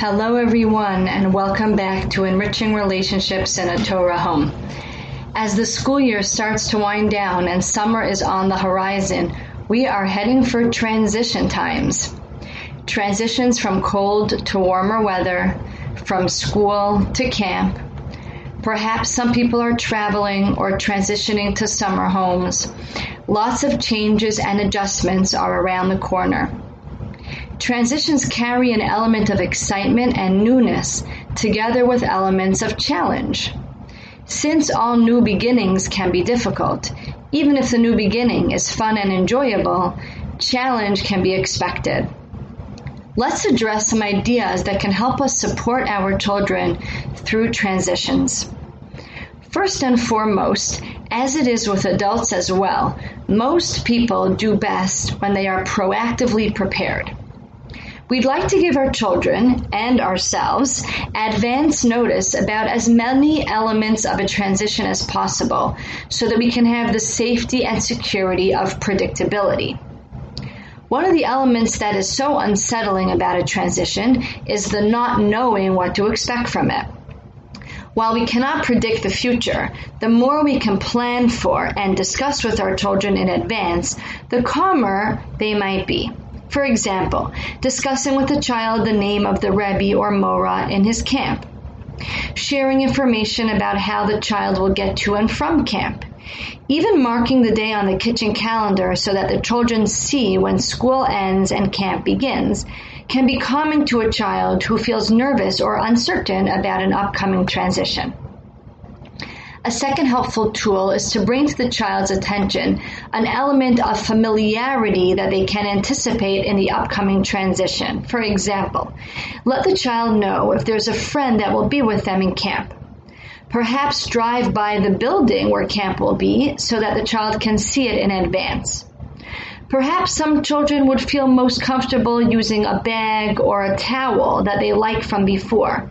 Hello, everyone, and welcome back to Enriching Relationships in a Torah Home. As the school year starts to wind down and summer is on the horizon, we are heading for transition times. Transitions from cold to warmer weather, from school to camp. Perhaps some people are traveling or transitioning to summer homes. Lots of changes and adjustments are around the corner. Transitions carry an element of excitement and newness, together with elements of challenge. Since all new beginnings can be difficult, even if the new beginning is fun and enjoyable, challenge can be expected. Let's address some ideas that can help us support our children through transitions. First and foremost, as it is with adults as well, most people do best when they are proactively prepared. We'd like to give our children and ourselves advance notice about as many elements of a transition as possible so that we can have the safety and security of predictability. One of the elements that is so unsettling about a transition is the not knowing what to expect from it. While we cannot predict the future, the more we can plan for and discuss with our children in advance, the calmer they might be. For example, discussing with the child the name of the Rebbe or Mora in his camp. Sharing information about how the child will get to and from camp. Even marking the day on the kitchen calendar so that the children see when school ends and camp begins can be calming to a child who feels nervous or uncertain about an upcoming transition. A second helpful tool is to bring to the child's attention an element of familiarity that they can anticipate in the upcoming transition. For example, let the child know if there's a friend that will be with them in camp. Perhaps drive by the building where camp will be so that the child can see it in advance. Perhaps some children would feel most comfortable using a bag or a towel that they like from before.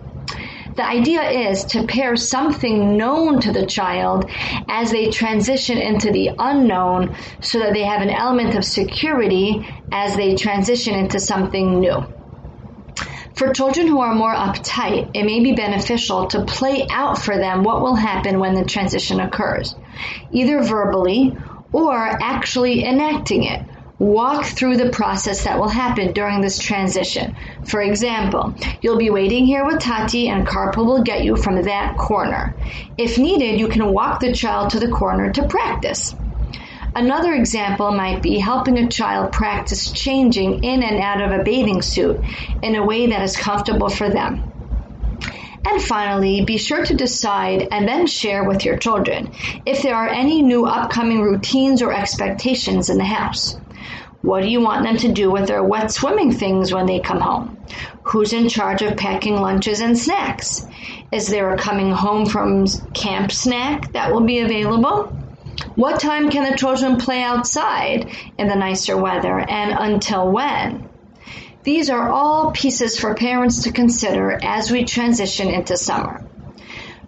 The idea is to pair something known to the child as they transition into the unknown so that they have an element of security as they transition into something new. For children who are more uptight, it may be beneficial to play out for them what will happen when the transition occurs, either verbally or actually enacting it walk through the process that will happen during this transition. For example, you'll be waiting here with Tati and carpool will get you from that corner. If needed, you can walk the child to the corner to practice. Another example might be helping a child practice changing in and out of a bathing suit in a way that is comfortable for them. And finally, be sure to decide and then share with your children if there are any new upcoming routines or expectations in the house. What do you want them to do with their wet swimming things when they come home? Who's in charge of packing lunches and snacks? Is there a coming home from camp snack that will be available? What time can the children play outside in the nicer weather and until when? These are all pieces for parents to consider as we transition into summer.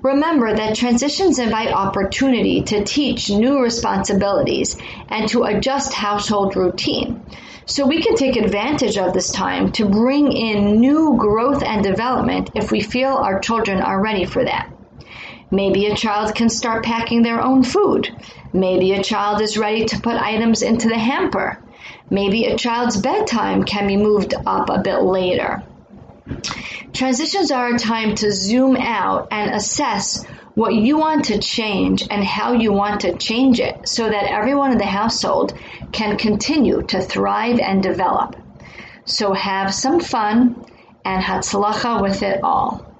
Remember that transitions invite opportunity to teach new responsibilities and to adjust household routine. So we can take advantage of this time to bring in new growth and development if we feel our children are ready for that. Maybe a child can start packing their own food. Maybe a child is ready to put items into the hamper. Maybe a child's bedtime can be moved up a bit later. Transitions are a time to zoom out and assess what you want to change and how you want to change it so that everyone in the household can continue to thrive and develop. So have some fun and hatzlacha with it all.